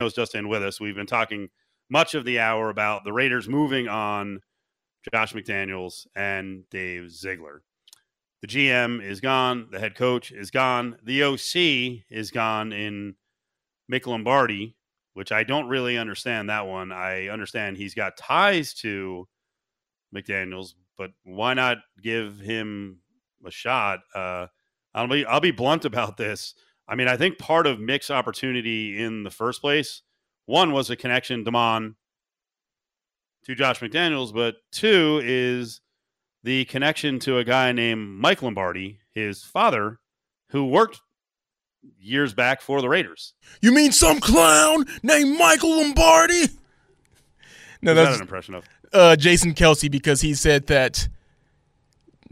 knows just in with us. We've been talking much of the hour about the Raiders moving on Josh McDaniels and Dave Ziegler. The GM is gone. The head coach is gone. The OC is gone in Mick Lombardi, which I don't really understand that one. I understand he's got ties to McDaniels, but why not give him a shot? Uh, I'll be I'll be blunt about this. I mean, I think part of Mick's opportunity in the first place, one was a connection, Damon, to Josh McDaniels, but two is the connection to a guy named Mike Lombardi, his father, who worked years back for the Raiders. You mean some clown named Michael Lombardi? No, that's that an impression of uh, Jason Kelce because he said that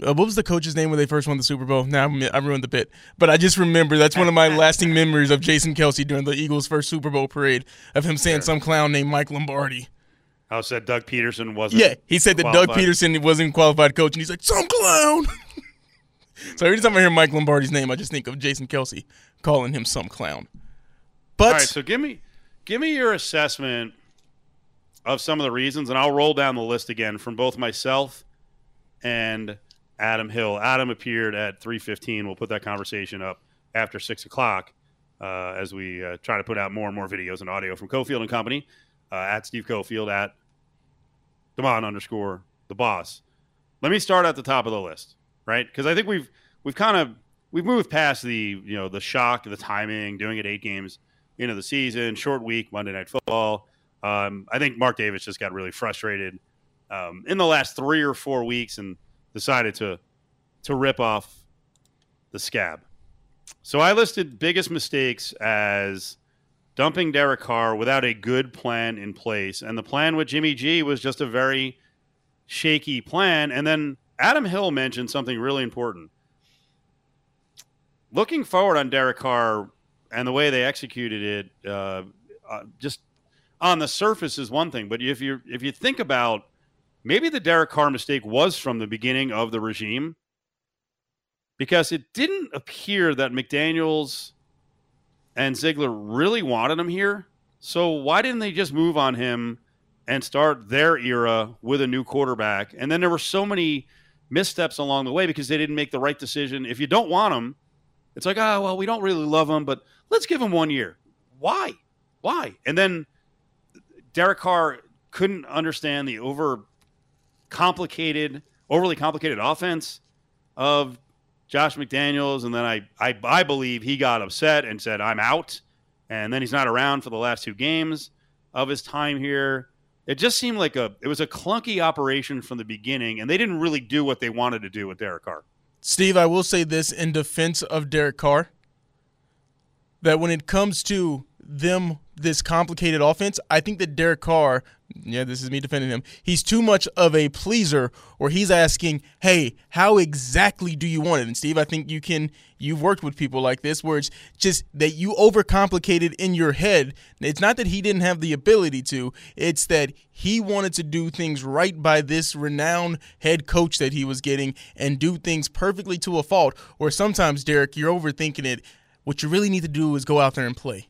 uh, what was the coach's name when they first won the Super Bowl? Now I ruined the bit, but I just remember that's one of my lasting memories of Jason Kelce during the Eagles' first Super Bowl parade of him saying sure. some clown named Mike Lombardi. How said Doug Pederson wasn't? Yeah, he said that qualified. Doug Pederson wasn't qualified coach, and he's like some clown. so every time I hear Mike Lombardi's name, I just think of Jason Kelce calling him some clown. But all right, so give me give me your assessment of some of the reasons, and I'll roll down the list again from both myself and Adam Hill. Adam appeared at 3:15. We'll put that conversation up after six o'clock uh, as we uh, try to put out more and more videos and audio from Cofield and Company uh, at Steve Cofield at Damon underscore the boss. Let me start at the top of the list, right? Because I think we've we've kind of we've moved past the you know the shock, the timing, doing it eight games into the season, short week, Monday Night Football. Um, I think Mark Davis just got really frustrated um, in the last three or four weeks and decided to to rip off the scab. So I listed biggest mistakes as dumping Derek Carr without a good plan in place, and the plan with Jimmy G was just a very shaky plan. And then Adam Hill mentioned something really important. Looking forward on Derek Carr and the way they executed it, uh, uh, just on the surface is one thing, but if you if you think about maybe the Derek Carr mistake was from the beginning of the regime because it didn't appear that McDaniels and Ziegler really wanted him here. So why didn't they just move on him and start their era with a new quarterback? And then there were so many missteps along the way because they didn't make the right decision. If you don't want him, it's like, oh, well, we don't really love him, but let's give him one year. Why? Why? And then Derek Carr couldn't understand the over complicated, overly complicated offense of Josh McDaniels, and then I, I, I believe he got upset and said, "I'm out," and then he's not around for the last two games of his time here. It just seemed like a it was a clunky operation from the beginning, and they didn't really do what they wanted to do with Derek Carr. Steve, I will say this in defense of Derek Carr that when it comes to them this complicated offense, I think that Derek Carr, yeah, this is me defending him, he's too much of a pleaser or he's asking, hey, how exactly do you want it? And Steve, I think you can, you've worked with people like this where it's just that you overcomplicated in your head. It's not that he didn't have the ability to, it's that he wanted to do things right by this renowned head coach that he was getting and do things perfectly to a fault. Or sometimes, Derek, you're overthinking it. What you really need to do is go out there and play.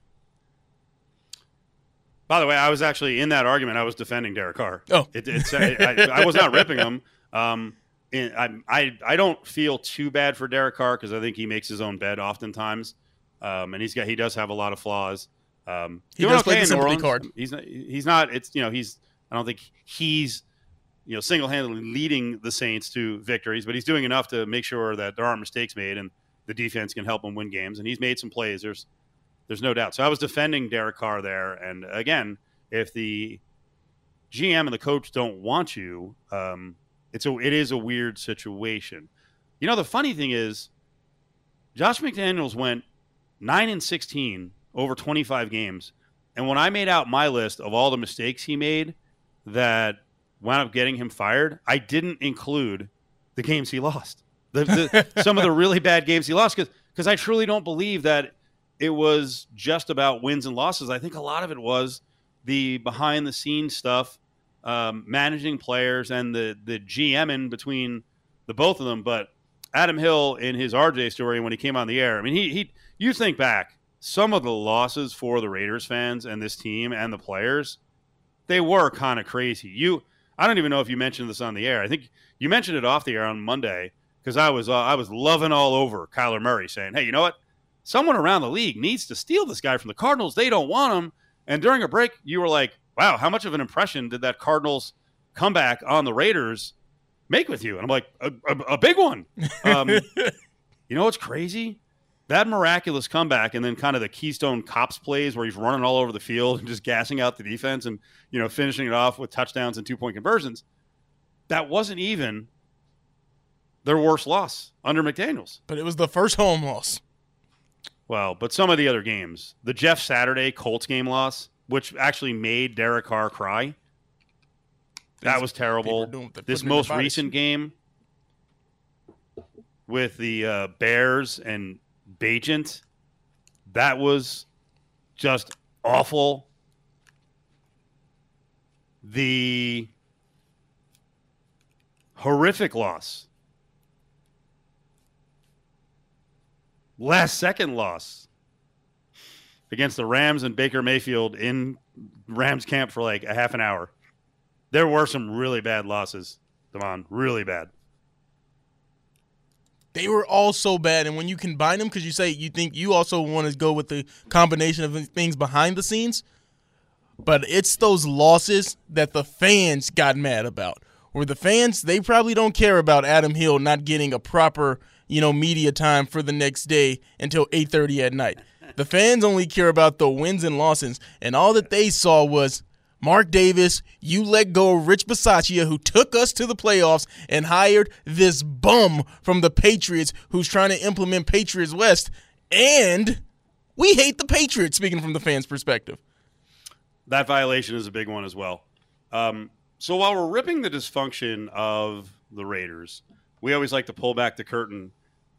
By the way, I was actually in that argument. I was defending Derek Carr. Oh, it, it's I, I, was not ripping him. Um, I, I I don't feel too bad for Derek Carr because I think he makes his own bed oftentimes, um, and he's got he does have a lot of flaws. Um, he does okay play the sympathy card. He's not, he's not. It's you know he's. I don't think he's you know single handedly leading the Saints to victories, but he's doing enough to make sure that there aren't mistakes made and the defense can help him win games. And he's made some plays. There's there's no doubt. So I was defending Derek Carr there, and again, if the GM and the coach don't want you, um, it's a it is a weird situation. You know, the funny thing is, Josh McDaniels went nine and sixteen over twenty five games, and when I made out my list of all the mistakes he made that wound up getting him fired, I didn't include the games he lost. The, the, some of the really bad games he lost because I truly don't believe that it was just about wins and losses. I think a lot of it was the behind the scenes stuff, um, managing players and the the GM in between the both of them. But Adam Hill in his RJ story when he came on the air, I mean, he he you think back some of the losses for the Raiders fans and this team and the players, they were kind of crazy. You, I don't even know if you mentioned this on the air. I think you mentioned it off the air on Monday because I was uh, I was loving all over Kyler Murray, saying, "Hey, you know what? Someone around the league needs to steal this guy from the Cardinals. They don't want him." And during a break, you were like, "Wow, how much of an impression did that Cardinals comeback on the Raiders make with you?" And I'm like, "A, a, a big one." Um, you know what's crazy? That miraculous comeback, and then kind of the Keystone Cops plays where he's running all over the field and just gassing out the defense, and you know finishing it off with touchdowns and two point conversions. That wasn't even their worst loss under McDaniels. But it was the first home loss. Well, but some of the other games, the Jeff Saturday Colts game loss, which actually made Derek Carr cry. That was terrible. This most recent game with the uh, Bears and Bagent, that was just awful. The horrific loss last second loss against the Rams and Baker Mayfield in Rams camp for like a half an hour. There were some really bad losses, Devon, really bad. They were all so bad, and when you combine them, because you say you think you also want to go with the combination of things behind the scenes, but it's those losses that the fans got mad about. Where the fans, they probably don't care about Adam Hill not getting a proper – you know, media time for the next day until 8:30 at night. The fans only care about the wins and losses, and all that they saw was Mark Davis, you let go of Rich Bisaccia, who took us to the playoffs and hired this bum from the Patriots who's trying to implement Patriots West. And we hate the Patriots, speaking from the fans' perspective. That violation is a big one as well. Um, so while we're ripping the dysfunction of the Raiders, we always like to pull back the curtain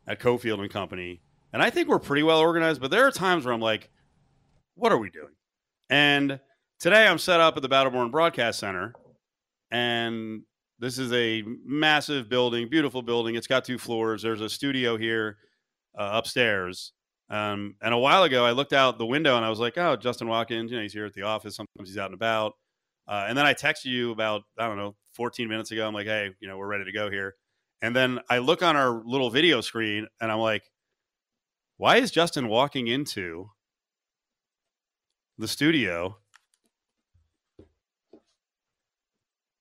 at Cofield and Company, and I think we're pretty well organized. But there are times where I'm like, "What are we doing?" And today I'm set up at the Battleborn Broadcast Center, and this is a massive building, beautiful building. It's got two floors. There's a studio here uh, upstairs. Um, and a while ago, I looked out the window and I was like, "Oh, Justin Watkins, you know, he's here at the office. Sometimes he's out and about." Uh, and then I texted you about I don't know 14 minutes ago. I'm like, "Hey, you know, we're ready to go here." And then I look on our little video screen and I'm like, why is Justin walking into the studio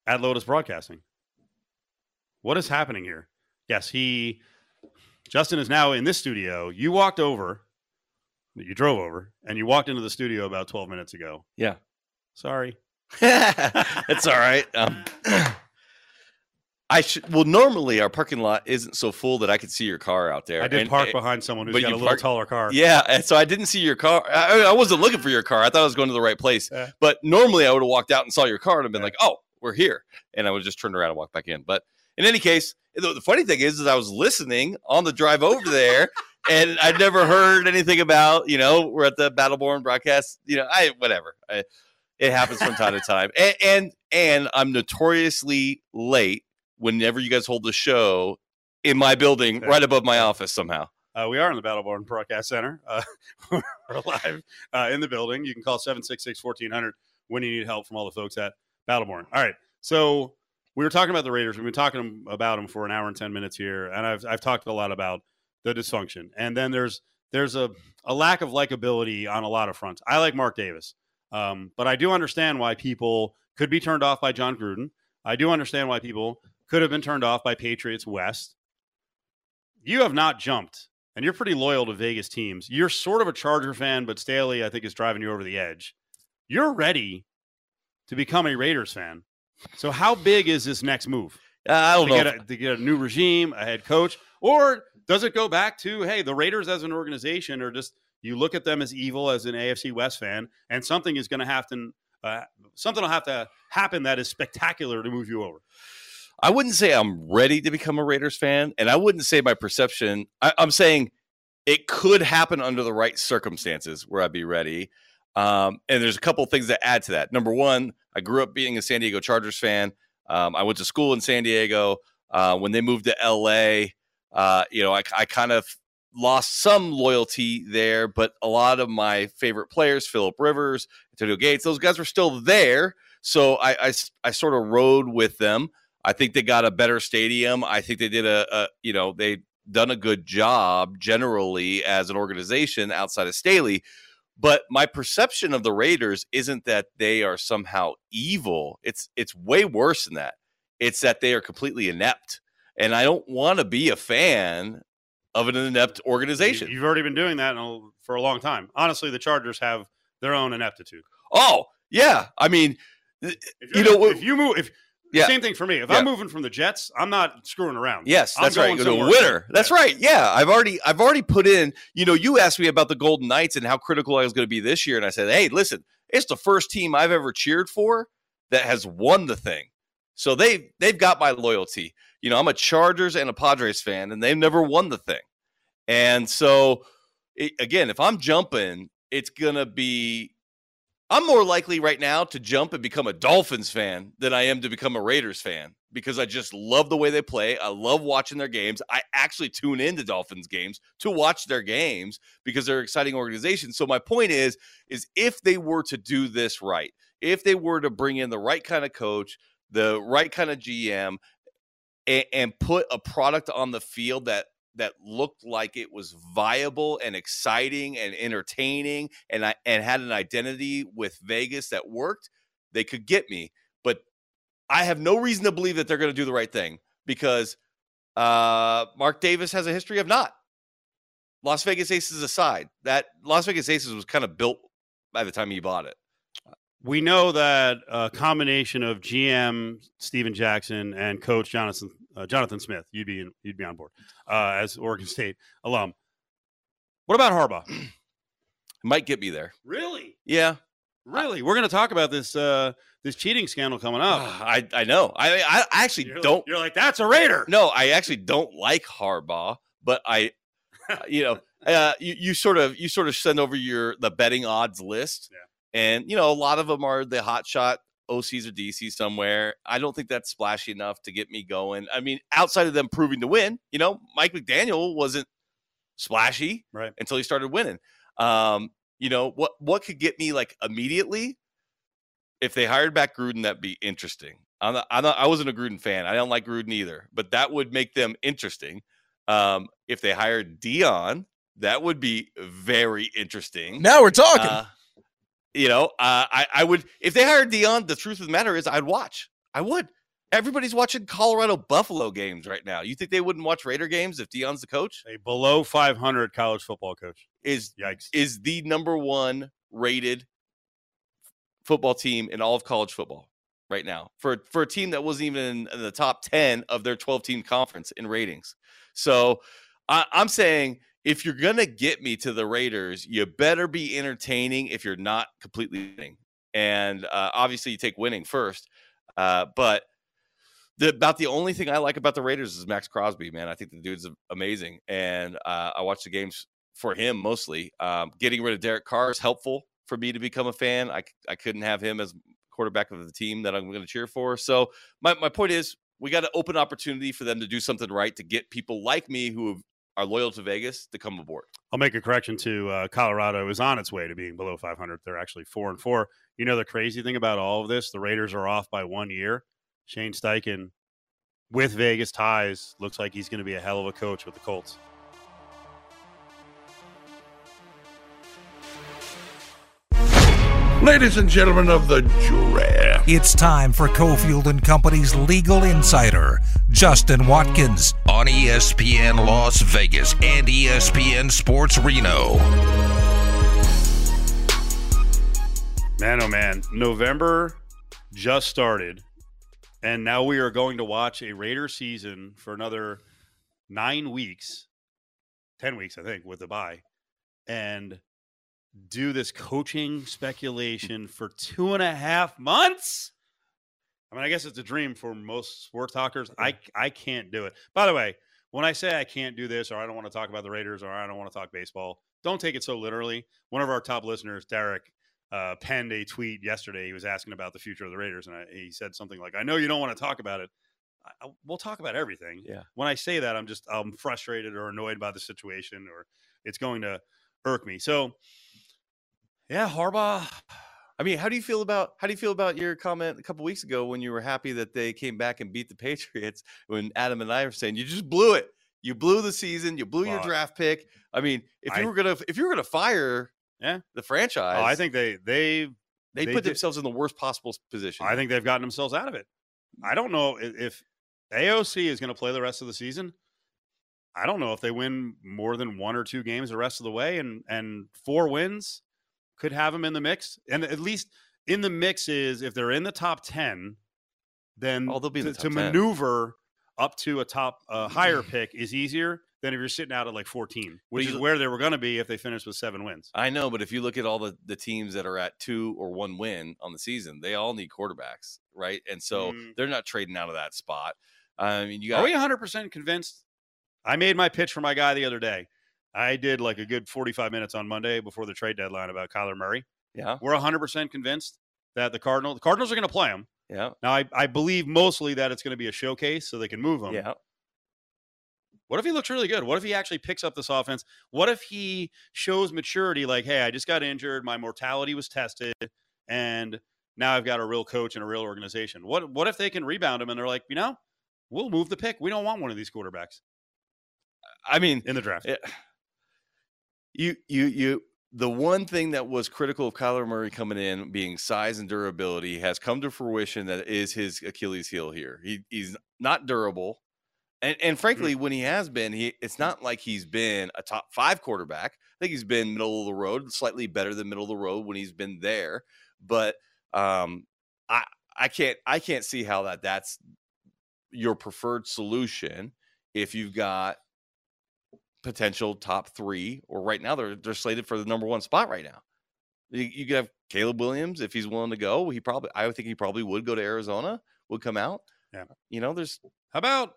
at Lotus Broadcasting? What is happening here? Yes, he, Justin is now in this studio. You walked over, you drove over, and you walked into the studio about 12 minutes ago. Yeah. Sorry. it's all right. Um, I should. Well, normally our parking lot isn't so full that I could see your car out there. I did and, park and, behind someone who's got a little park, taller car. Yeah, and so I didn't see your car. I, I, wasn't looking for your car. I thought I was going to the right place. Yeah. But normally I would have walked out and saw your car and been yeah. like, "Oh, we're here," and I would just turned around and walked back in. But in any case, the, the funny thing is, is I was listening on the drive over there. and I'd never heard anything about, you know, we're at the Battleborn broadcast, you know, I whatever. I, it happens from time to time. And, and and I'm notoriously late whenever you guys hold the show in my building right above my office somehow. Uh, we are in the Battleborn Broadcast Center. Uh, we're live uh, in the building. You can call 766 1400 when you need help from all the folks at Battleborn. All right. So we were talking about the Raiders. We've been talking about them for an hour and 10 minutes here. And I've, I've talked a lot about the dysfunction. And then there's there's a, a lack of likability on a lot of fronts. I like Mark Davis, um, but I do understand why people could be turned off by Jon Gruden. I do understand why people could have been turned off by Patriots West. You have not jumped, and you're pretty loyal to Vegas teams. You're sort of a Charger fan, but Staley, I think, is driving you over the edge. You're ready to become a Raiders fan. So, how big is this next move? Uh, I don't to know. Get a, to get a new regime, a head coach, or does it go back to, hey, the Raiders as an organization are just you look at them as evil as an AFC West fan, and something is going to have to uh, something will have to happen that is spectacular to move you over. I wouldn't say I'm ready to become a Raiders fan, and I wouldn't say my perception. I, am saying it could happen under the right circumstances where I'd be ready. Um, and there's a couple things that add to that. Number one, I grew up being a San Diego Chargers fan. Um, I went to school in San Diego. Uh, when they moved to LA, uh, you know, I, I kind of lost some loyalty there, but a lot of my favorite players, Philip Rivers, Antonio Gates, those guys were still there. So I, I, I sort of rode with them. I think they got a better stadium. I think they did a, a you know, they done a good job generally as an organization outside of Staley. But my perception of the Raiders isn't that they are somehow evil. It's it's way worse than that. It's that they are completely inept. And I don't want to be a fan of an inept organization. You've already been doing that for a long time. Honestly, the Chargers have their own ineptitude. Oh, yeah. I mean, you know, if you move, if yeah. Same thing for me. If yeah. I'm moving from the Jets, I'm not screwing around. Yes, that's right. You're a winner. That's yeah. right. Yeah, I've already I've already put in. You know, you asked me about the Golden Knights and how critical I was going to be this year, and I said, hey, listen, it's the first team I've ever cheered for that has won the thing. So they they've got my loyalty. You know, I'm a Chargers and a Padres fan, and they've never won the thing. And so, it, again, if I'm jumping, it's gonna be I'm more likely right now to jump and become a Dolphins fan than I am to become a Raiders fan because I just love the way they play. I love watching their games. I actually tune into Dolphins games to watch their games because they're exciting organizations. So my point is is if they were to do this right, if they were to bring in the right kind of coach, the right kind of GM and, and put a product on the field that that looked like it was viable and exciting and entertaining and I and had an identity with Vegas that worked, they could get me. But I have no reason to believe that they're going to do the right thing because uh, Mark Davis has a history of not. Las Vegas Aces aside, that Las Vegas Aces was kind of built by the time he bought it. We know that a combination of GM Steven Jackson and coach Jonathan uh, Jonathan Smith, you'd be in, you'd be on board uh, as Oregon State alum. What about Harbaugh? Might get me there. Really? Yeah. Really? We're going to talk about this uh, this cheating scandal coming up. I I know. I I actually you're don't. Like, you're like that's a Raider. No, I actually don't like Harbaugh, but I, you know, uh, you you sort of you sort of send over your the betting odds list, yeah. And you know a lot of them are the hot shot OCs or DCs somewhere. I don't think that's splashy enough to get me going. I mean, outside of them proving to win, you know, Mike McDaniel wasn't splashy right until he started winning. Um, you know, what what could get me like immediately? If they hired back Gruden, that'd be interesting. I'm not, I'm not, I wasn't a Gruden fan. I don't like Gruden either, but that would make them interesting. Um, if they hired Deion, that would be very interesting. Now we're talking. Uh, you know, uh, I, I would if they hired Deion. The truth of the matter is, I'd watch. I would. Everybody's watching Colorado Buffalo games right now. You think they wouldn't watch Raider games if Deion's the coach? A below 500 college football coach is yikes is the number one rated football team in all of college football right now for for a team that wasn't even in the top 10 of their 12 team conference in ratings. So I, I'm saying if you're gonna get me to the Raiders, you better be entertaining. If you're not completely winning, and uh, obviously you take winning first, uh, but the, about the only thing I like about the Raiders is Maxx Crosby. Man, I think the dude's amazing, and uh, I watch the games for him mostly. Um, getting rid of Derek Carr is helpful for me to become a fan. I I couldn't have him as quarterback of the team that I'm going to cheer for. So my my point is we got an open opportunity for them to do something right to get people like me who have are loyal to Vegas to come aboard. I'll make a correction to uh, Colorado is on its way to being below 500. They're actually four and four. You know the crazy thing about all of this, the Raiders are off by one year. Shane Steichen, with Vegas ties, looks like he's going to be a hell of a coach with the Colts. Ladies and gentlemen of the jury, it's time for Cofield and Company's legal insider, Justin Watkins, on ESPN Las Vegas and ESPN Sports Reno. Man, oh man, November just started, and now we are going to watch a Raider season for another nine weeks, 10 weeks, I think, with the bye. And do this coaching speculation for two and a half months. I mean, I guess it's a dream for most sports talkers. I I can't do it. By the way, when I say I can't do this, or I don't want to talk about the Raiders, or I don't want to talk baseball, don't take it so literally. One of our top listeners, Derek, uh, penned a tweet yesterday. He was asking about the future of the Raiders, and I, he said something like, "I know you don't want to talk about it. I, we'll talk about everything. Yeah. When I say that, I'm just I'm frustrated or annoyed by the situation, or it's going to irk me. So, yeah, Harbaugh. I mean, how do you feel about how do you feel about your comment a couple weeks ago when you were happy that they came back and beat the Patriots? When Adam and I were saying you just blew it, you blew the season, you blew your draft pick. I mean, if I- you were gonna if you were gonna fire, Yeah. the franchise, Oh, I think they they they, they put did- themselves in the worst possible position. I think they've gotten themselves out of it. I don't know if AOC is going to play the rest of the season. I don't know if they win more than one or two games the rest of the way, and and four wins could have them in the mix. And at least in the mix is if they're in the top ten, then Oh, they'll be to, to 10. maneuver up to a top uh, higher pick is easier than if you're sitting out at like 14, which is where they were going to be if they finished with seven wins. I know, but if you look at all the, the teams that are at two or one win on the season, they all need quarterbacks, right? And so Mm. they're not trading out of that spot. I mean, you got Are we 100% convinced? I made my pitch for my guy the other day. I did like a good 45 minutes on Monday before the trade deadline about Kyler Murray. yeah, We're 100% convinced that the Cardinals, the Cardinals are going to play him. yeah, Now, I, I believe mostly that it's going to be a showcase so they can move him. yeah. What if he looks really good? What if he actually picks up this offense? What if he shows maturity like, hey, I just got injured, my mortality was tested, and now I've got a real coach and a real organization? What what if they can rebound him and they're like, you know, we'll move the pick. We don't want one of these quarterbacks I mean, in the draft. it- you you you the one thing that was critical of Kyler Murray coming in being size and durability has come to fruition that is his Achilles heel here. He he's not durable. And and frankly, when he has been, he it's not like he's been a top five quarterback. I think he's been middle of the road, slightly better than middle of the road when he's been there. But um I I can't I can't see how that that's your preferred solution if you've got potential top three, or right now they're they're slated for the number one spot right now. You, you could have Caleb Williams if he's willing to go. He probably, I would think he probably would go to Arizona. Would come out. Yeah. You know, there's. How about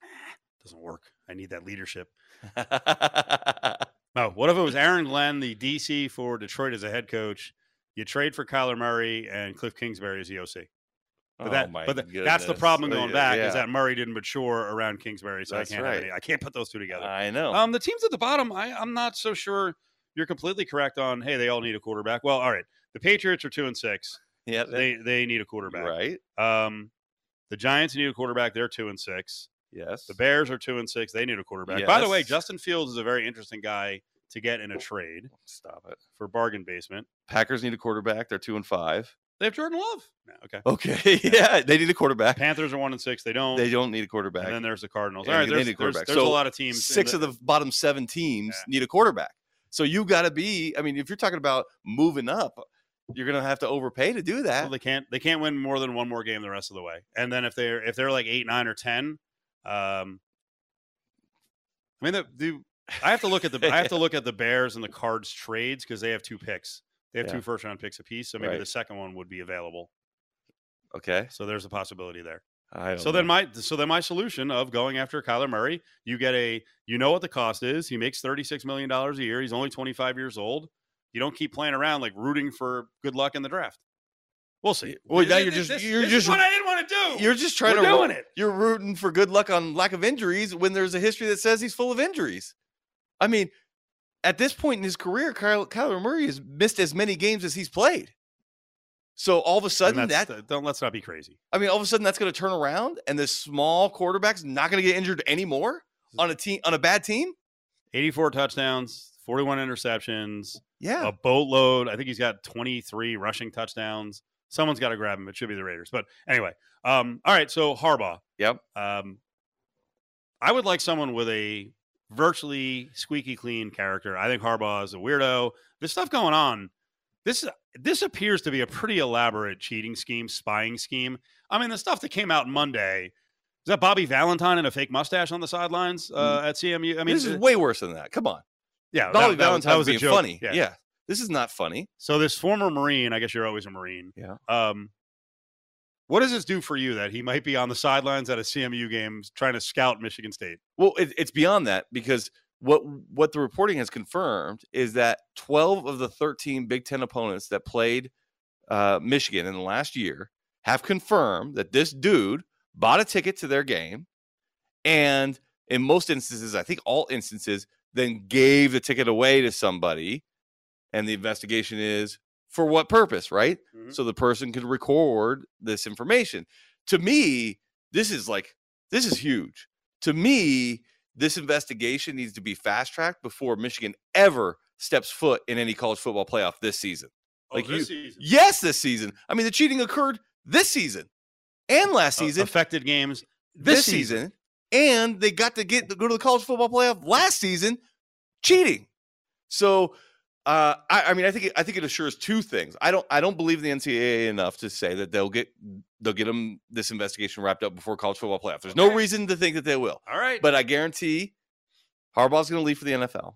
doesn't work. I need that leadership. No, oh, what if it was Aaron Glenn, the DC for Detroit as a head coach? You trade for Kyler Murray and Cliff Kingsbury as the OC. But, Oh that, but th- that's the problem Uh, going back yeah. is that Murray didn't mature around Kingsbury, so That's I can't right. any, I can't put those two together. I know. Um, the teams at the bottom, I, I'm not so sure you're completely correct on. Hey, they all need a quarterback. Well, all right, the Patriots are two and six. yeah, They they need a quarterback. right. Um, the Giants need a quarterback. They're two and six. Yes. The Bears are two and six. They need a quarterback. By the way, Justin Fields is a very interesting guy to get in a trade Stop it. for bargain basement. Packers need a quarterback. They're two and five. They have Jordan Love. No, okay. Okay. yeah, they need a quarterback. Panthers are one and six. They don't. They don't need a quarterback. and then there's the Cardinals. Yeah, All right, they there's, need a there's, quarterback. there's a So, lot of teams. in Six of the bottom seven teams Yeah. need a quarterback. So you got to be. I mean, if you're talking about moving up, you're going to have to overpay to do that. Well, they can't. They can't win more than one more game the rest of the way. And then if they're if they're like eight, nine, or ten, um, I mean, the, the I have to look at the I have to look at the Bears and the Cards trades because they have two picks. They have Yeah. two first round picks apiece, so maybe Right. the second one would be available. okay. So there's a possibility there. I don't So then my so then my solution of going after Kyler Murray, you get a you know what the cost is. He makes thirty six million dollars a year. He's only twenty five years old. You don't keep playing around like rooting for good luck in the draft. We'll see. Well, now you're just- this- you're this just- is what I didn't want to do. You're just trying We're to doing it. You're rooting for good luck on lack of injuries when there's a history that says he's full of injuries. I mean, at this point in his career, Kyle, Kyler Murray has missed as many games as he's played. So all of a sudden, that's- that don't let's not be crazy. I mean, all of a sudden that's going to turn around, and this small quarterback's not going to get injured anymore on a team on a bad team. Eighty four touchdowns, forty one interceptions, Yeah, a boatload. I think he's got twenty three rushing touchdowns. Someone's got to grab him. It should be the Raiders. But anyway, um, all right. So Harbaugh. Yep. Um, I would like someone with a virtually squeaky clean character. I think Harbaugh is a weirdo. There's stuff going on. This this appears to be a pretty elaborate cheating scheme, spying scheme. I mean, the stuff that came out Monday. Is that Bobby Valentine and a fake mustache on the sidelines uh, at CMU? I mean, this is way worse than that. Come on, yeah, Bobby that, that was, Valentine that was a being joke. funny. Yeah. yeah, this is not funny. So this former Marine, I guess you're always a Marine. Yeah. Um, what does this do for you that he might be on the sidelines at a CMU game trying to scout Michigan State? Well, it, it's beyond that because what what the reporting has confirmed is that 12 of the 13 Big Ten opponents that played uh, Michigan in the last year have confirmed that this dude bought a ticket to their game, and in most instances, I think all instances, then gave the ticket away to somebody, and the investigation is for what purpose, right? Mhm. So the person can record this information. To me, this is like this is huge. To me, this investigation needs to be fast tracked before Michigan ever steps foot in any college football playoff this season. Oh, Like this you- season. Yes, this season. I mean, the cheating occurred this season and last Uh, season, affected games this, season. and they got to get go to the college football playoff last season, cheating. So, uh, I, I mean, I think it, I think it assures two things. I don't I don't believe the NCAA enough to say that they'll get they'll get them this investigation wrapped up before college football playoff. There's no reason to think that they will, All right. but I guarantee Harbaugh's going to leave for the NFL.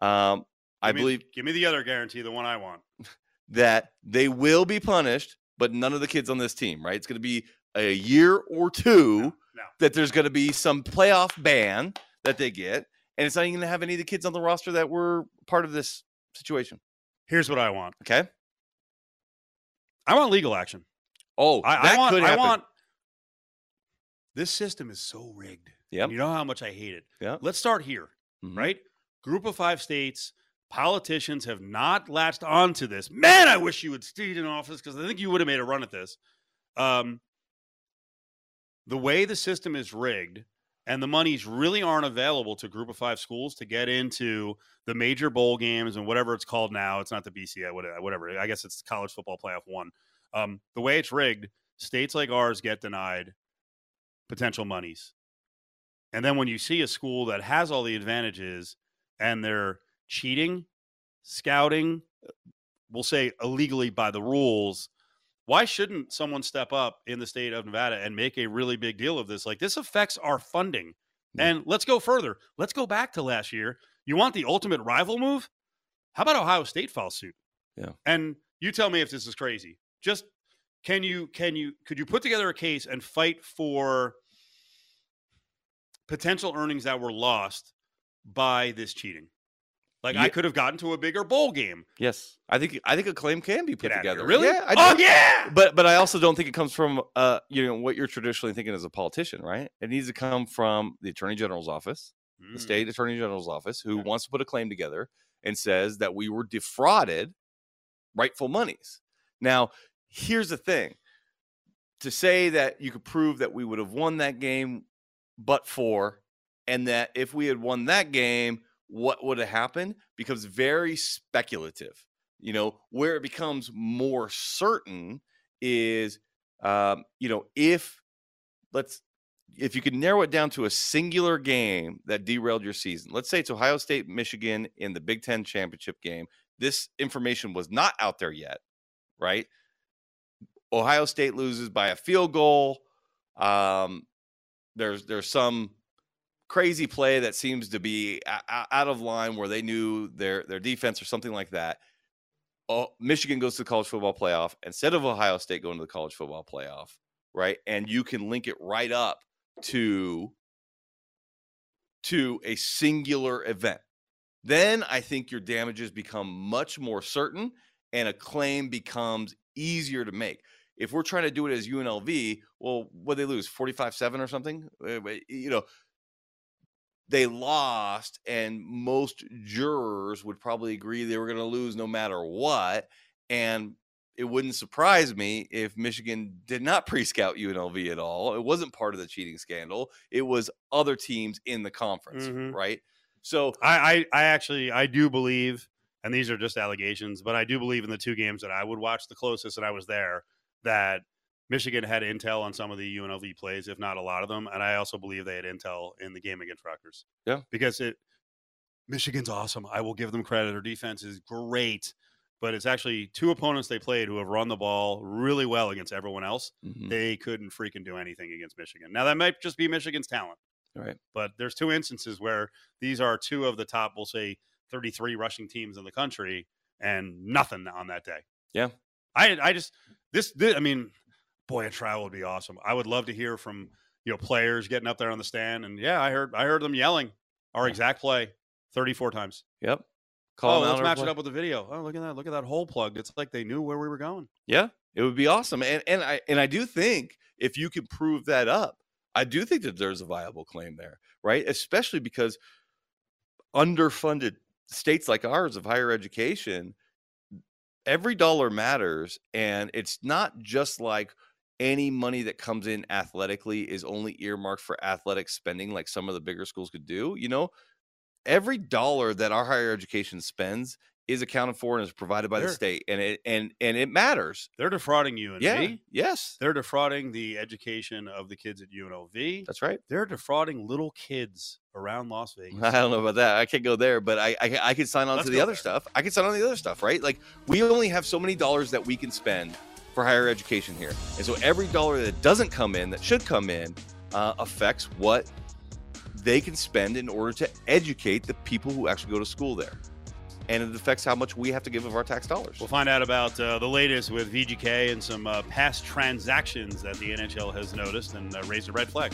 Um, I me- believe Give me the other guarantee, the one I want. that they will be punished, but none of the kids on this team, right? It's going to be a year or two No. that there's going to be some playoff ban that they get, and it's not even going to have any of the kids on the roster that were part of this situation. Here's what I want. Okay. I want legal action. Oh, I, that I want. I want. This system is so rigged. Yep. You know how much I hate it. Yeah. Let's start here. Mhm. Right. Group of five states. Politicians have not latched onto this. Man, I wish you would stayed in office because I think you would have made a run at this. Um, the way the system is rigged and the monies really aren't available to group of five schools to get into the major bowl games and whatever it's called now. It's not the BCS, whatever. I guess it's college football playoff one. Um, the way it's rigged, states like ours get denied potential monies. And then when you see a school that has all the advantages and they're cheating, scouting, we'll say illegally by the rules, why shouldn't someone step up in the state of Nevada and make a really big deal of this? Like this affects our funding. Yeah. And let's go further. Let's go back to last year. You want the ultimate rival move? How about Ohio State file suit? Yeah. And you tell me if this is crazy. Just can you can you could you put together a case and fight for potential earnings that were lost by this cheating? Like I could have gotten to a bigger bowl game. Yes, I think I think a claim can be put together. Really? Yeah, I oh do. yeah. But but I also don't think it comes from uh you know what you're traditionally thinking as a politician, right? It needs to come from the attorney general's office, the Mm. state attorney general's office, who Yeah. wants to put a claim together and says that we were defrauded rightful monies. Now, here's the thing: to say that you could prove that we would have won that game, but for, and that if we had won that game, what would have happened becomes very speculative. You know, where it becomes more certain is, um, you know, if let's if you could narrow it down to a singular game that derailed your season, let's say it's Ohio State, Michigan in the Big Ten championship game. This information was not out there yet, right? Ohio State loses by a field goal. Um, there's there's some crazy play that seems to be out of line where they knew their their defense or something like that. Oh, Michigan goes to the college football playoff instead of Ohio State going to the college football playoff, right? And you can link it right up to to a singular event. Then I think your damages become much more certain and a claim becomes easier to make. If we're trying to do it as UNLV, well, what they lose 45 7 or something? Uh, You know, they lost, and most jurors would probably agree they were going to lose no matter what. And it wouldn't surprise me if Michigan did not pre scout UNLV at all. It wasn't part of the cheating scandal, it was other teams in the conference, Mhm. right? So, I, I I actually I do believe, and these are just allegations, but I do believe in the two games that I would watch the closest, and I was there, that Michigan had intel on some of the UNLV plays, if not a lot of them, and I also believe they had intel in the game against Rutgers. Yeah. because it Michigan's awesome. I will give them credit. Their defense is great, but it's actually two opponents they played who have run the ball really well against everyone else. mhm, They couldn't freaking do anything against Michigan. Now that might just be Michigan's talent right. but there's two instances where these are two of the top, we'll say, 33 rushing teams in the country, and nothing on that day. Yeah. I I just this, this I mean, boy, a trial would be awesome. I would love to hear from you know players getting up there on the stand, and yeah, I heard I heard them yelling our exact play 34 times. Yep. oh, let's match play- it up with the video. Oh, look at that! Look at that hole plugged. It's like they knew where we were going. Yeah. It would be awesome. And and I and I do think if you can prove that up, I do think that there's a viable claim there, right? Especially because underfunded states like ours of higher education, every dollar matters. And it's not just like any money that comes in athletically is only earmarked for athletic spending, like some of the bigger schools could do. You know, every dollar that our higher education spends is accounted for and is provided by the state, and it and and it matters. They're defrauding you and Yeah. me. Yes. They're defrauding the education of the kids at UNLV. That's right. They're defrauding little kids around Las Vegas. I don't know about that. I can't go there, but I I, I could sign on Let's to the other there. stuff. I could sign on to the other stuff, right? Like we only have so many dollars that we can spend for higher education here, and so every dollar that doesn't come in, that should come in, uh, affects what they can spend in order to educate the people who actually go to school there, and it affects how much we have to give of our tax dollars. We'll find out about uh, the latest with VGK and some uh, past transactions that the NHL has noticed and uh, raised a red flag.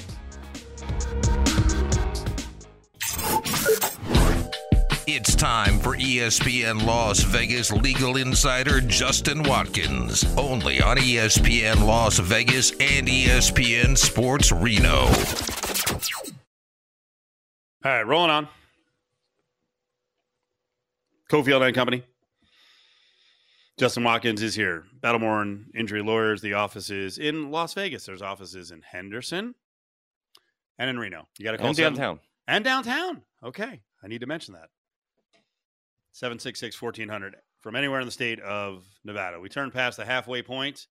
It's time for ESPN Las Vegas legal insider Justin Watkins. Only on ESPN Las Vegas and ESPN Sports Reno. All right, rolling on. Cofield and Company. Justin Watkins is here. Battleborn Injury Lawyers. The office is in Las Vegas. There's offices in Henderson and in Reno. You got to call And downtown. and downtown. Okay, I need to mention that. 766 1400 from anywhere in the state of Nevada. We turn past the halfway point.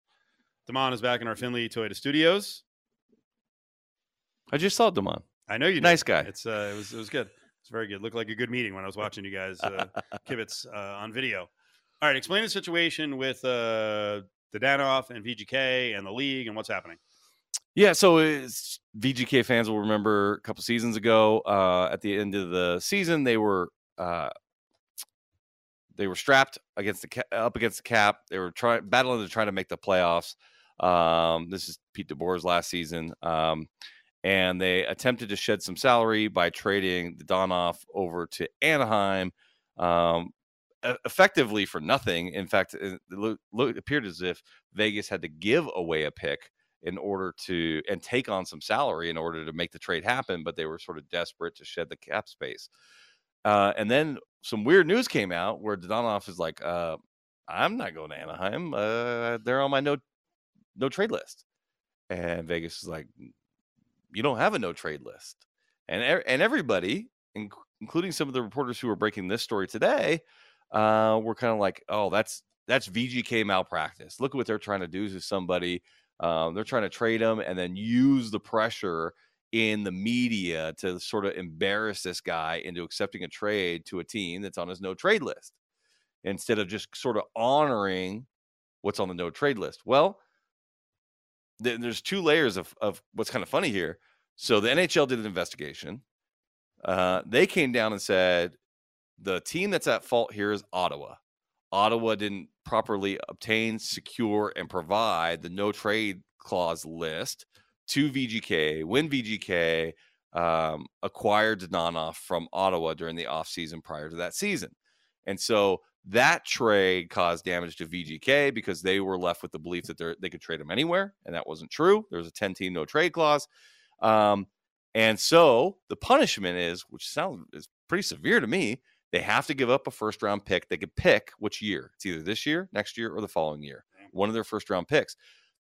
Damon is back in our Findlay Toyota studios. I just saw Damon. I know you. Did. Nice guy. It's uh, it was it was good. It's very good. Looked like a good meeting when I was watching you guys uh, kibitz uh, on video. All right, explain the situation with uh, Dadonov and VGK and the league and what's happening. Yeah, so it's, VGK fans will remember a couple seasons ago, uh, at the end of the season, they were uh, they were strapped against the up against the cap. They were trying battling to try to make the playoffs. Um, this is Pete DeBoer's last season, um, and they attempted to shed some salary by trading Dadonov over to Anaheim. Um, effectively for nothing. In fact, it, lo- lo- appeared as if Vegas had to give away a pick in order to and take on some salary in order to make the trade happen, but they were sort of desperate to shed the cap space. Uh, and then some weird news came out where Dadonov is like, uh, "I'm not going to Anaheim. Uh, they're on my no no trade list." And Vegas is like, "You don't have a no trade list." And and everybody, inc- including some of the reporters who were breaking this story today, uh, were kind of like, "Oh, that's that's VGK malpractice. Look at what they're trying to do to somebody." Um, they're trying to trade them and then use the pressure in the media to sort of embarrass this guy into accepting a trade to a team that's on his no trade list instead of just sort of honoring what's on the no trade list. Well, th- there's two layers of, of what's kind of funny here. So the NHL did an investigation. Uh, they came down and said the team that's at fault here is Ottawa. Ottawa didn't properly obtain, secure, and provide the no trade clause list to VGK when VGK um, acquired Dadonov from Ottawa during the offseason prior to that season. And so that trade caused damage to VGK because they were left with the belief that they could trade him anywhere. And that wasn't true. There was a 10 team no trade clause. Um, and so the punishment is, which sounds is pretty severe to me, they have to give up a first round pick. They could pick which year. It's either this year, next year, or the following year. One of their first round picks.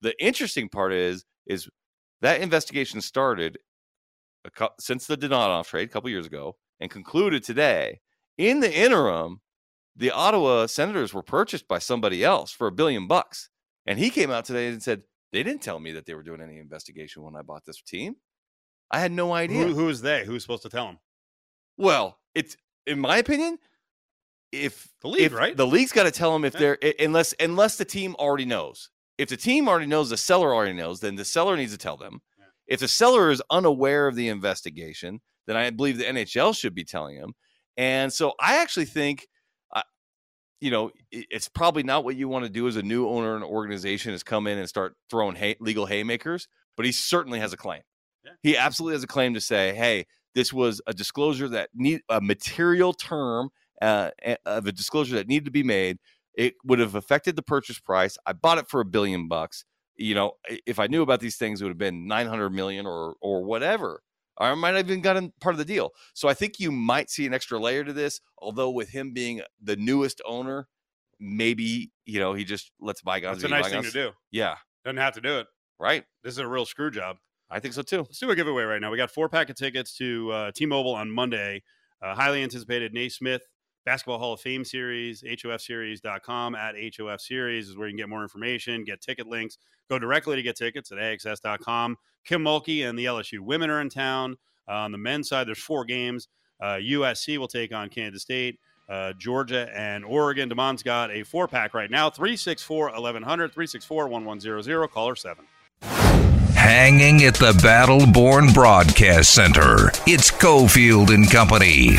The interesting part is, is that investigation started a cou- since Dadonov trade a couple years ago and concluded today. In the interim, the Ottawa Senators were purchased by somebody else for a billion bucks. And he came out today and said, they didn't tell me that they were doing any investigation when I bought this team. I had no idea. Who, who is they? Who's supposed to tell them? Well, it's in my opinion, if The league, if right? The league's got to tell them if Yeah. they're unless unless the team already knows. If the team already knows, the seller already knows, then the seller needs to tell them. Yeah. If the seller is unaware of the investigation, then I believe the NHL should be telling him. And so I actually think, uh, you know, it's probably not what you want to do as a new owner and organization is come in and start throwing hay- legal haymakers. But he certainly has a claim. Yeah. He absolutely has a claim to say, hey, this was a disclosure that need a material term uh, of a disclosure that needed to be made It would have affected the purchase price. I bought it for a billion bucks. You know, if I knew about these things, it would have been 900 million or or whatever. I might have even gotten part of the deal. So I think you might see an extra layer to this. Although with him being the newest owner, maybe you know he just lets bygones That's a nice thing to do. Yeah, Doesn't have to do it. right. This is a real screw job. I think so too. Let's do a giveaway right now. We got four pack of tickets to uh, T-Mobile on Monday. Uh, highly anticipated Naismith Basketball Hall of Fame Series, HOFseries.com at HOF Series is where you can get more information, get ticket links. Go directly to get tickets at AXS.com. Kim Mulkey and the LSU women are in town. Uh, on the men's side, there's four games. Uh, USC will take on Kansas State. Uh, Georgia and Oregon. Damon's got a four pack right now 364 1100, 364 1100, caller 7. Hanging at the Battleborn Broadcast Center, it's Cofield and Company.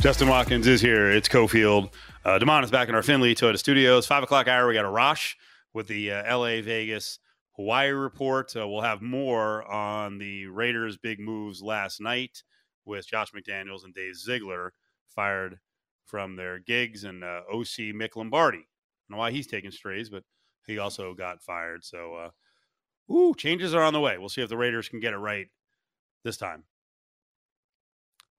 Justin Watkins is here. It's Cofield. Uh, Damon is back in our Findlay Toyota studios. Five o'clock hour. We got a Rosh with the uh, LA Vegas Hawaii report. Uh, we'll have more on the Raiders' big moves last night with Josh McDaniels and Dave Ziegler fired from their gigs and uh, OC Mick Lombardi. I know why he's taking strays, but he also got fired. So, uh, ooh, changes are on the way. We'll see if the Raiders can get it right this time.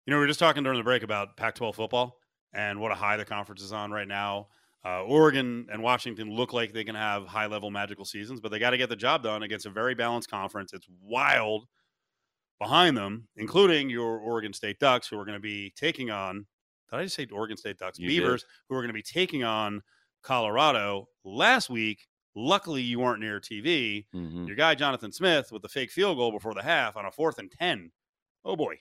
You know, we were just talking during the break about Pac 12 football and what a high the conference is on right now. Uh, Oregon and Washington look like they can have high level magical seasons, but they got to get the job done against a very balanced conference. It's wild behind them, including your Oregon State Ducks, who are going to be taking on, did I just say Oregon State Ducks? You Beavers, who are going to be taking on Colorado. Last week, luckily you weren't near TV. Mhm. Your guy, Jonathan Smith, with the fake field goal before the half on a fourth and 10. Oh boy.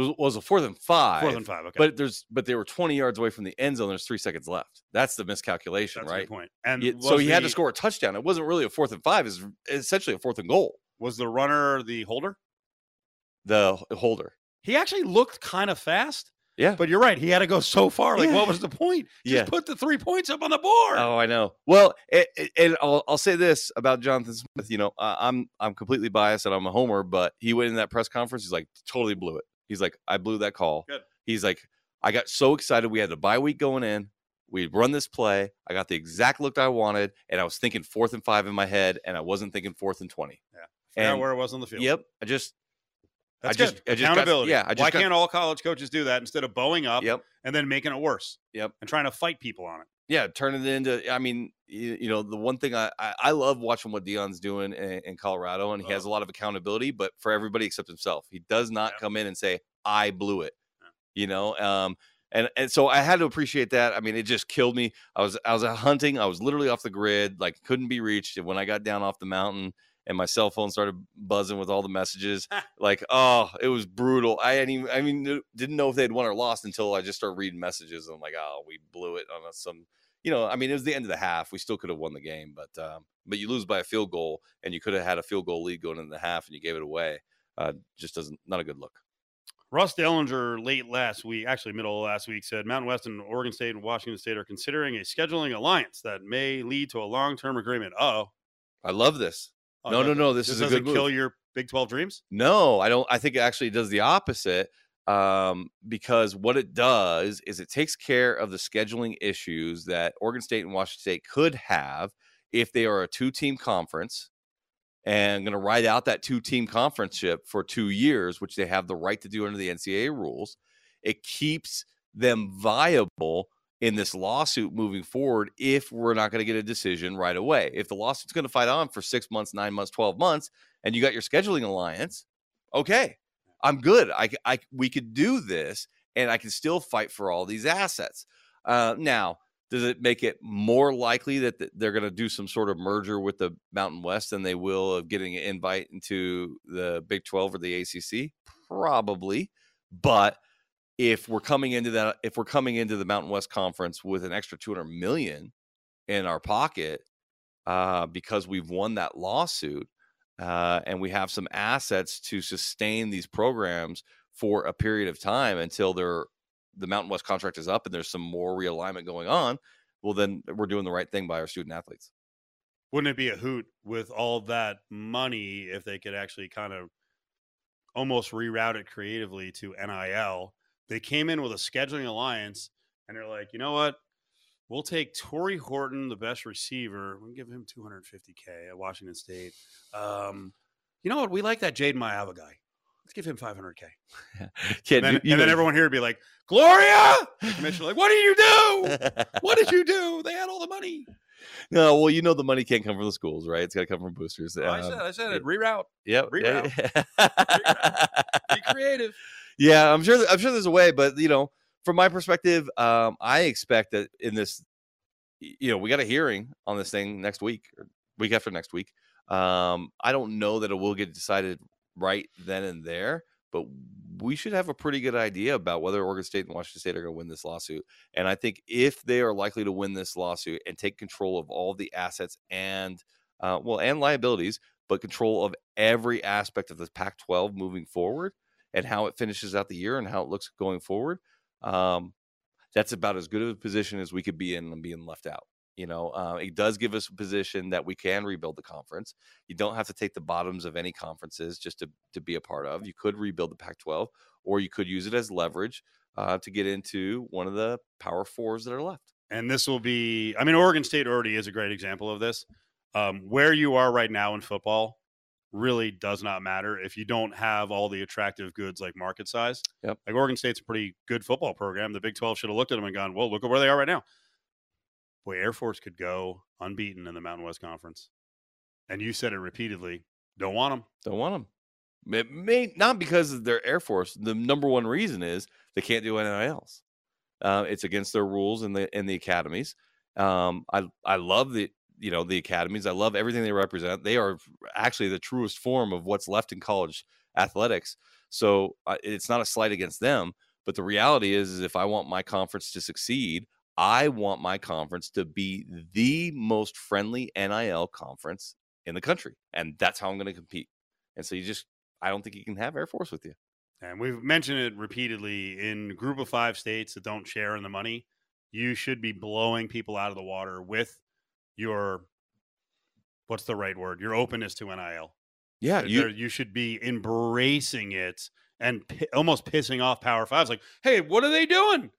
It was, was a fourth and five. Fourth and five. Okay. But there's but they were 20 yards away from the end zone. There's three seconds left. That's the miscalculation, That's right? point. And Yeah, so he had to score a touchdown. It wasn't really a fourth and five. It's essentially a fourth and goal. Was the runner the holder? The holder. He actually looked kind of fast, Yeah. but you're right. He had to go so far. Like, Yeah. what was the point? Just Yeah. put the three points up on the board. Oh, I know. Well, it, it- and I'll, I'll say this about Jonathan Smith. You know, uh, I'm I'm completely biased and I'm a homer, but he went in that press conference. He's like, totally blew it. He's like, I blew that call. Good. He's like, I got so excited. We had the bye week going in. We run this play. I got the exact look I wanted, and I was thinking fourth and five in my head, and I wasn't thinking fourth and twenty. Forgot and- where I was on the field. Yep. I just That's I just- good. I just got- Accountability. yeah, I just Why got- can't all college coaches do that instead of bowing up yep. and then making it worse? Yep. And trying to fight people on it. Yeah, turning it into. I mean, you, you know, the one thing I, I I love watching what Deion's doing in, in Colorado, and he has a lot of accountability, but for everybody except himself, he does not Yeah. come in and say I blew it. Yeah. You know, um, and and so I had to appreciate that. I mean, it just killed me. I was I was hunting. I was literally off the grid, like couldn't be reached. And when I got down off the mountain. And my cell phone started buzzing with all the messages. like, oh, it was brutal. I hadn't even, I mean, didn't know if they'd won or lost until I just started reading messages. I'm like, oh, we blew it on some you know, I mean, it was the end of the half. We still could have won the game, but um, but you lose by a field goal, and you could have had a field goal lead going into the half, and you gave it away. Uh, just doesn't not a good look. Russ Dellinger late last week, actually middle of last week, said Mountain West and Oregon State and Washington State are considering a scheduling alliance that may lead to a long-term agreement. Oh, I love this. no, no, no. This, is a good move. kill your Big Twelve dreams. No, I don't. I think it actually does the opposite um, because what it does is it takes care of the scheduling issues that Oregon State and Washington State could have if they are a two-team conference and going to ride out that two-team conferenceship for two years, which they have the right to do under the NCAA rules. It keeps them viable in this lawsuit moving forward if we're not going to get a decision right away. If the lawsuit's going to fight on for six months, nine months, 12 months, and you got your scheduling alliance, okay, I'm good. I, I we could do this, and I can still fight for all these assets. Uh, now, does it make it more likely that they're going to do some sort of merger with the Mountain West than they will of getting an invite into the Big 12 or the ACC? Probably, but if we're coming into that, if we're coming into the Mountain West Conference with an extra 200 million in our pocket uh, because we've won that lawsuit uh, and we have some assets to sustain these programs for a period of time until they're the Mountain West contract is up and there's some more realignment going on, well, then we're doing the right thing by our student athletes. Wouldn't it be a hoot with all that money if they could actually kind of almost reroute it creatively to NIL? They came in with a scheduling alliance and they're like, you know what? We'll take Tory Horton, the best receiver. We'll give him 250k at Washington State. Um, you know what? We like that Jayden Maiava guy. Let's give him 500k. Kid, And then, you- you and then everyone here would be like, Gloria! Commissioner, like, what did you do? What did you do? They had all the money. no, well, you know the money can't come from the schools, right? It's got to come from boosters. Oh, I Um, said, I said it. Reroute. Yep. Reroute. yeah. Be creative. Yeah, I'm sure. I'm sure there's a way, but you know, from my perspective, um, I expect that in this, you know, we got a hearing on this thing next week, or week after next week. Um, I don't know that it will get decided right then and there, but we should have a pretty good idea about whether Oregon State and Washington State are going to win this lawsuit. And I think if they are likely to win this lawsuit and take control of all the assets and, uh, well, and liabilities, but control of every aspect of the Pac-12 moving forward and how it finishes out the year and how it looks going forward, um, that's about as good of a position as we could be in and being left out. You know, uh, it does give us a position that we can rebuild the conference. You don't have to take the bottoms of any conferences just to, to be a part of. You could rebuild the Pac 12, or you could use it as leverage uh, to get into one of the power fours that are left. and this will be i mean oregon state already is a great example of this um, where you are right now in football really does not matter if you don't have all the attractive goods like market size Yep. like oregon state's a pretty good football program the big 12 should have looked at them and gone well look at where they are right now boy air force could go unbeaten in the mountain west conference and you said it repeatedly don't want them Don't want them. It may not because of their Air Force. The number one reason is they can't do NILs. Uh, it's against their rules in the in the academies. Um, I I love the you know the academies. I love everything they represent. They are actually the truest form of what's left in college athletics. So uh, it's not a slight against them, but the reality is, is if I want my conference to succeed, I want my conference to be the most friendly NIL conference in the country, and that's how I'm going to compete. And so you just, I don't think you can have Air Force with you. and we've mentioned it repeatedly in group of five states that don't share in the money you should be blowing people out of the water with your what's the right word? Your openness to nil Yeah, you, you should be embracing it and pi- almost pissing off power fives like hey what are they doing?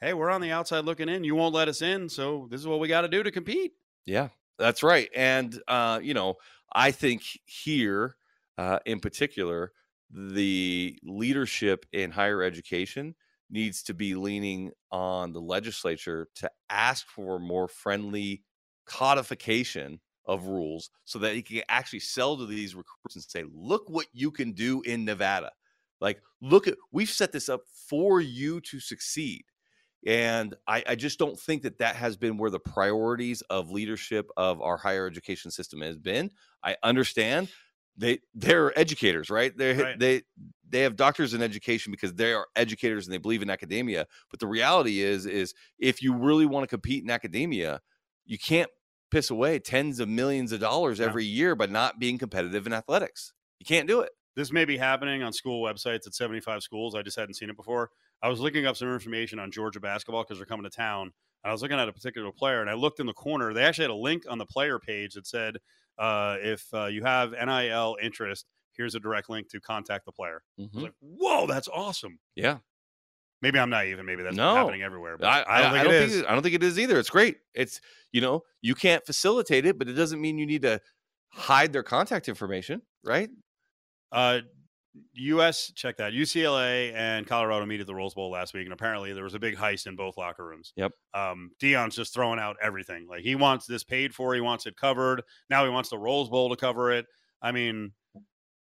Hey we're on the outside looking in. You won't let us in so this is what we got to do to compete. Yeah, that's right. And uh, you know, I think here uh, in particular, the leadership in higher education needs to be leaning on the legislature to ask for more friendly codification of rules so that he can actually sell to these recruits and say, look what you can do in Nevada. Like, look at, we've set this up for you to succeed. And I, I just don't think that that has been where the priorities of leadership of our higher education system has been. I understand they they're educators, right? They Right. they they have doctors in education because they are educators and they believe in academia. But the reality is is if you really want to compete in academia, you can't piss away tens of millions of dollars every year by not being competitive in athletics. You can't do it. this may be happening on school websites at 75 schools. I just hadn't seen it before. I was looking up some information on Georgia basketball because they're coming to town. And I was looking at a particular player, and I looked in the corner. They actually had a link on the player page that said, uh, "If uh, you have NIL interest, here's a direct link to contact the player." I was like, "Whoa, that's awesome!" yeah. Maybe I'm naive, and maybe that's No. happening everywhere. But I, I, don't think I it don't is. think it, I don't think it is either. It's great. It's you know you can't facilitate it, but it doesn't mean you need to hide their contact information, right? Uh, U.S. check that UCLA and Colorado meet at the Rose Bowl last week, and apparently there was a big heist in both locker rooms. Yep. Um, Deion's just throwing out everything. Like he wants this paid for, he wants it covered. Now he wants the Rose Bowl to cover it. I mean,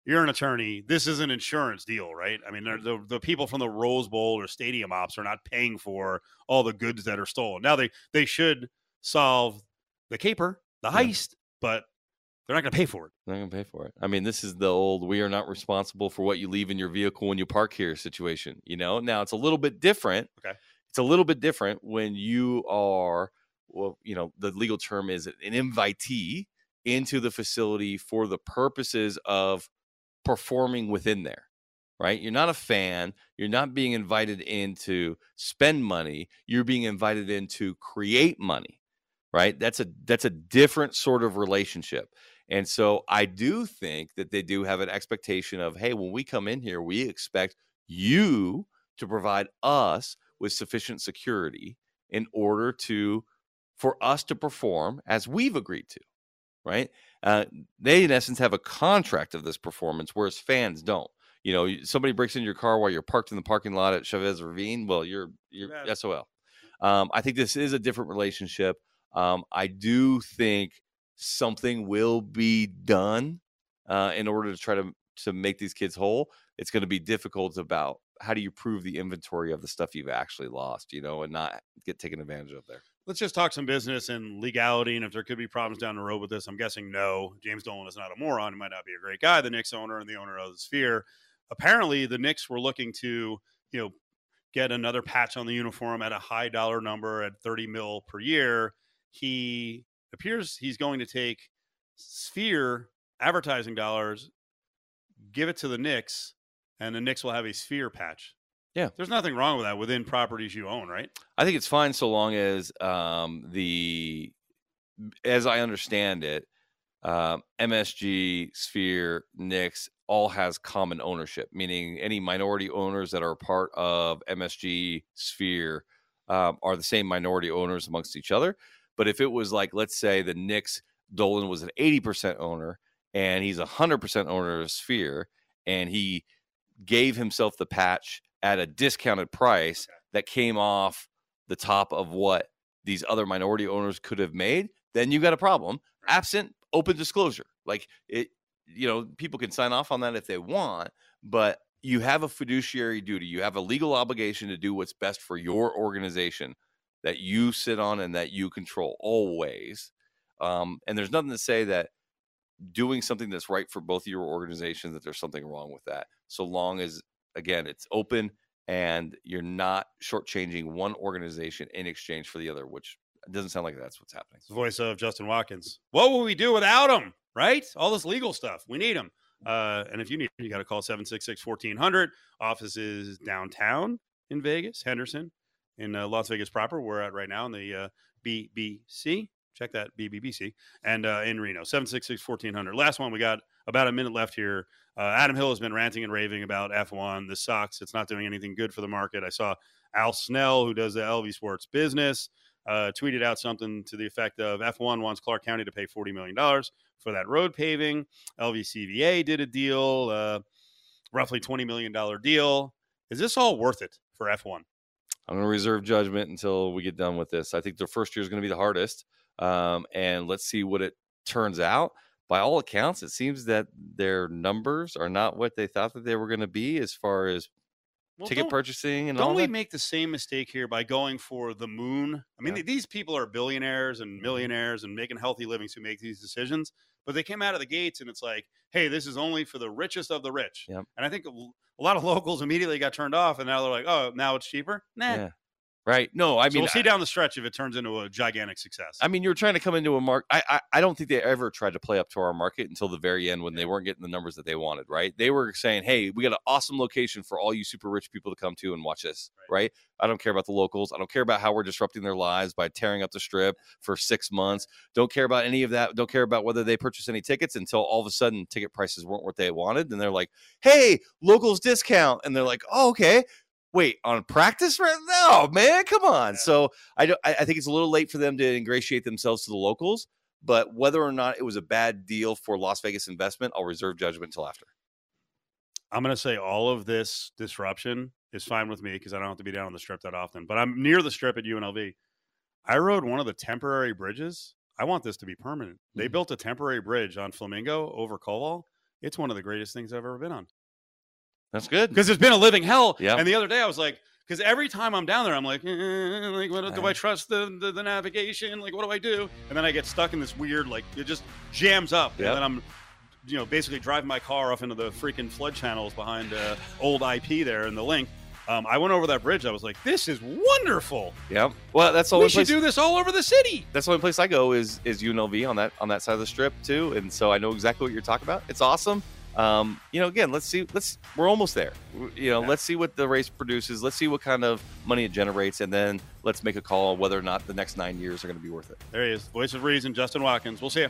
you're an attorney. This is an insurance deal, right? I mean, the the people from the Rose Bowl or stadium ops are not paying for all the goods that are stolen. Now they they should solve the caper, the Yeah. heist, but they're not going to pay for it. They're not gonna pay for it. I mean, this is the old "we are not responsible for what you leave in your vehicle when you park here" situation. You know, now it's a little bit different. Okay. it's a little bit different when you are, well, you know, the legal term is an invitee into the facility for the purposes of performing within there. Right? You're not a fan. You're not being invited in to spend money. You're being invited in to create money. Right? That's a that's a different sort of relationship. And so I do think that they do have an expectation of, hey, when we come in here, we expect you to provide us with sufficient security in order to for us to perform as we've agreed to, right? Uh, they in essence have a contract of this performance, whereas fans don't. You know, somebody breaks into your car while you're parked in the parking lot at Chavez Ravine. Well, you're you're. SOL. Um, I think this is a different relationship. Um, I do think something will be done uh, in order to try to to make these kids whole. It's going to be difficult about how do you prove the inventory of the stuff you've actually lost, you know, and not get taken advantage of there. Let's just talk some business and legality, and if there could be problems down the road with this, I'm guessing no. James Dolan is not a moron. He might not be a great guy. The Knicks owner and the owner of the Sphere. Apparently, the Knicks were looking to, you know, get another patch on the uniform at a high dollar number at 30 mil per year. He appears he's going to take Sphere advertising dollars, give it to the Knicks, and the Knicks will have a Sphere patch. Yeah. there's nothing wrong with that within properties you own, right? I think it's fine so long as um, the, as I understand it, um, MSG, Sphere, Knicks all has common ownership, meaning any minority owners that are part of MSG, Sphere um, are the same minority owners amongst each other. But if it was like, let's say the Knicks, Dolan was an 80% owner and he's a 100% owner of Sphere and he gave himself the patch at a discounted price that came off the top of what these other minority owners could have made, then you got a problem. Absent open disclosure, like it, you know, people can sign off on that if they want, but you have a fiduciary duty. You have a legal obligation to do what's best for your organization that you sit on and that you control always. Um, and there's nothing to say that doing something that's right for both of your organizations that there's something wrong with that so long as again it's open and you're not shortchanging one organization in exchange for the other which doesn't sound like that's what's happening the voice of Justin Watkins. What will we do without him? Right? All this legal stuff. We need him. Uh, and if you need you got to call 766 1400. Office is downtown in Vegas, Henderson, in uh, Las Vegas proper. We're at right now in the uh, BBC. Check that, BBBC. And uh, in Reno, 766 1400. Last one, we got about a minute left here. Uh, Adam Hill has been ranting and raving about F1. This sucks. It's not doing anything good for the market. I saw Al Snel, who does the LV Sports business, uh, tweeted out something to the effect of F1 wants Clark County to pay $40 million for that road paving. LVCVA did a deal, uh, roughly $20 million deal. Is this all worth it for F1? i'm going to reserve judgment until we get done with this i think the first year is going to be the hardest um, and let's see what it turns out by all accounts it seems that their numbers are not what they thought that they were going to be as far as Well, ticket purchasing and all Don't we that. make the same mistake here by going for the moon? I mean, Yeah. these people are billionaires and mm-hmm. millionaires and making healthy livings who make these decisions, but they came out of the gates and it's like, hey, this is only for the richest of the rich. Yep. And I think a lot of locals immediately got turned off and now they're like, oh, now it's cheaper? Nah. yeah. Right. No, I so mean, we'll see I- down the stretch if it turns into a gigantic success. I mean, you were trying to come into a market. I, I I don't think they ever tried to play up to our market until the very end when they weren't getting the numbers that they wanted. Right? They were saying, "Hey, we got an awesome location for all you super rich people to come to and watch this." Right? I don't care about the locals. I don't care about how we're disrupting their lives by tearing up the strip for six months. Don't care about any of that. Don't care about whether they purchase any tickets until all of a sudden ticket prices weren't what they wanted. And they're like, "Hey, locals discount," and they're like, "Oh, okay." Wait, on practice right No, man, come on. So I, don't, I think it's a little late for them to ingratiate themselves to the locals, but whether or not it was a bad deal for Las Vegas investment, I'll reserve judgment until after. I'm going to say all of this disruption is fine with me because I don't have to be down on the strip that often. But I'm near the strip at UNLV. I rode one of the temporary bridges. I want this to be permanent. They Mhm. built a temporary bridge on Flamingo over Koval. It's one of the greatest things I've ever been on That's good. because it's been a living hell. Yeah. And the other day I was like, because every time I'm down there, I'm like, eh, like, what, do I Right. trust the, the the navigation? Like, what do I do? And then I get stuck in this weird, like, it just jams up, Yep. and then I'm, you know, basically driving my car off into the freaking flood channels behind uh, old IP there in the Linq. Um, I went over that bridge. I was like, this is wonderful. Yeah. Well, that's the only We only should place. do this all over the city. that's the only place I go is is UNLV on that on that side of the strip too, and so I know exactly what you're talking about. It's awesome. Um, you know, again, let's see. Let's we're almost there. You know, Yeah. let's see what the race produces. Let's see what kind of money it generates, and then let's make a call on whether or not the next nine years are going to be worth it. There he is, voice of reason, Justin Watkins. We'll see you.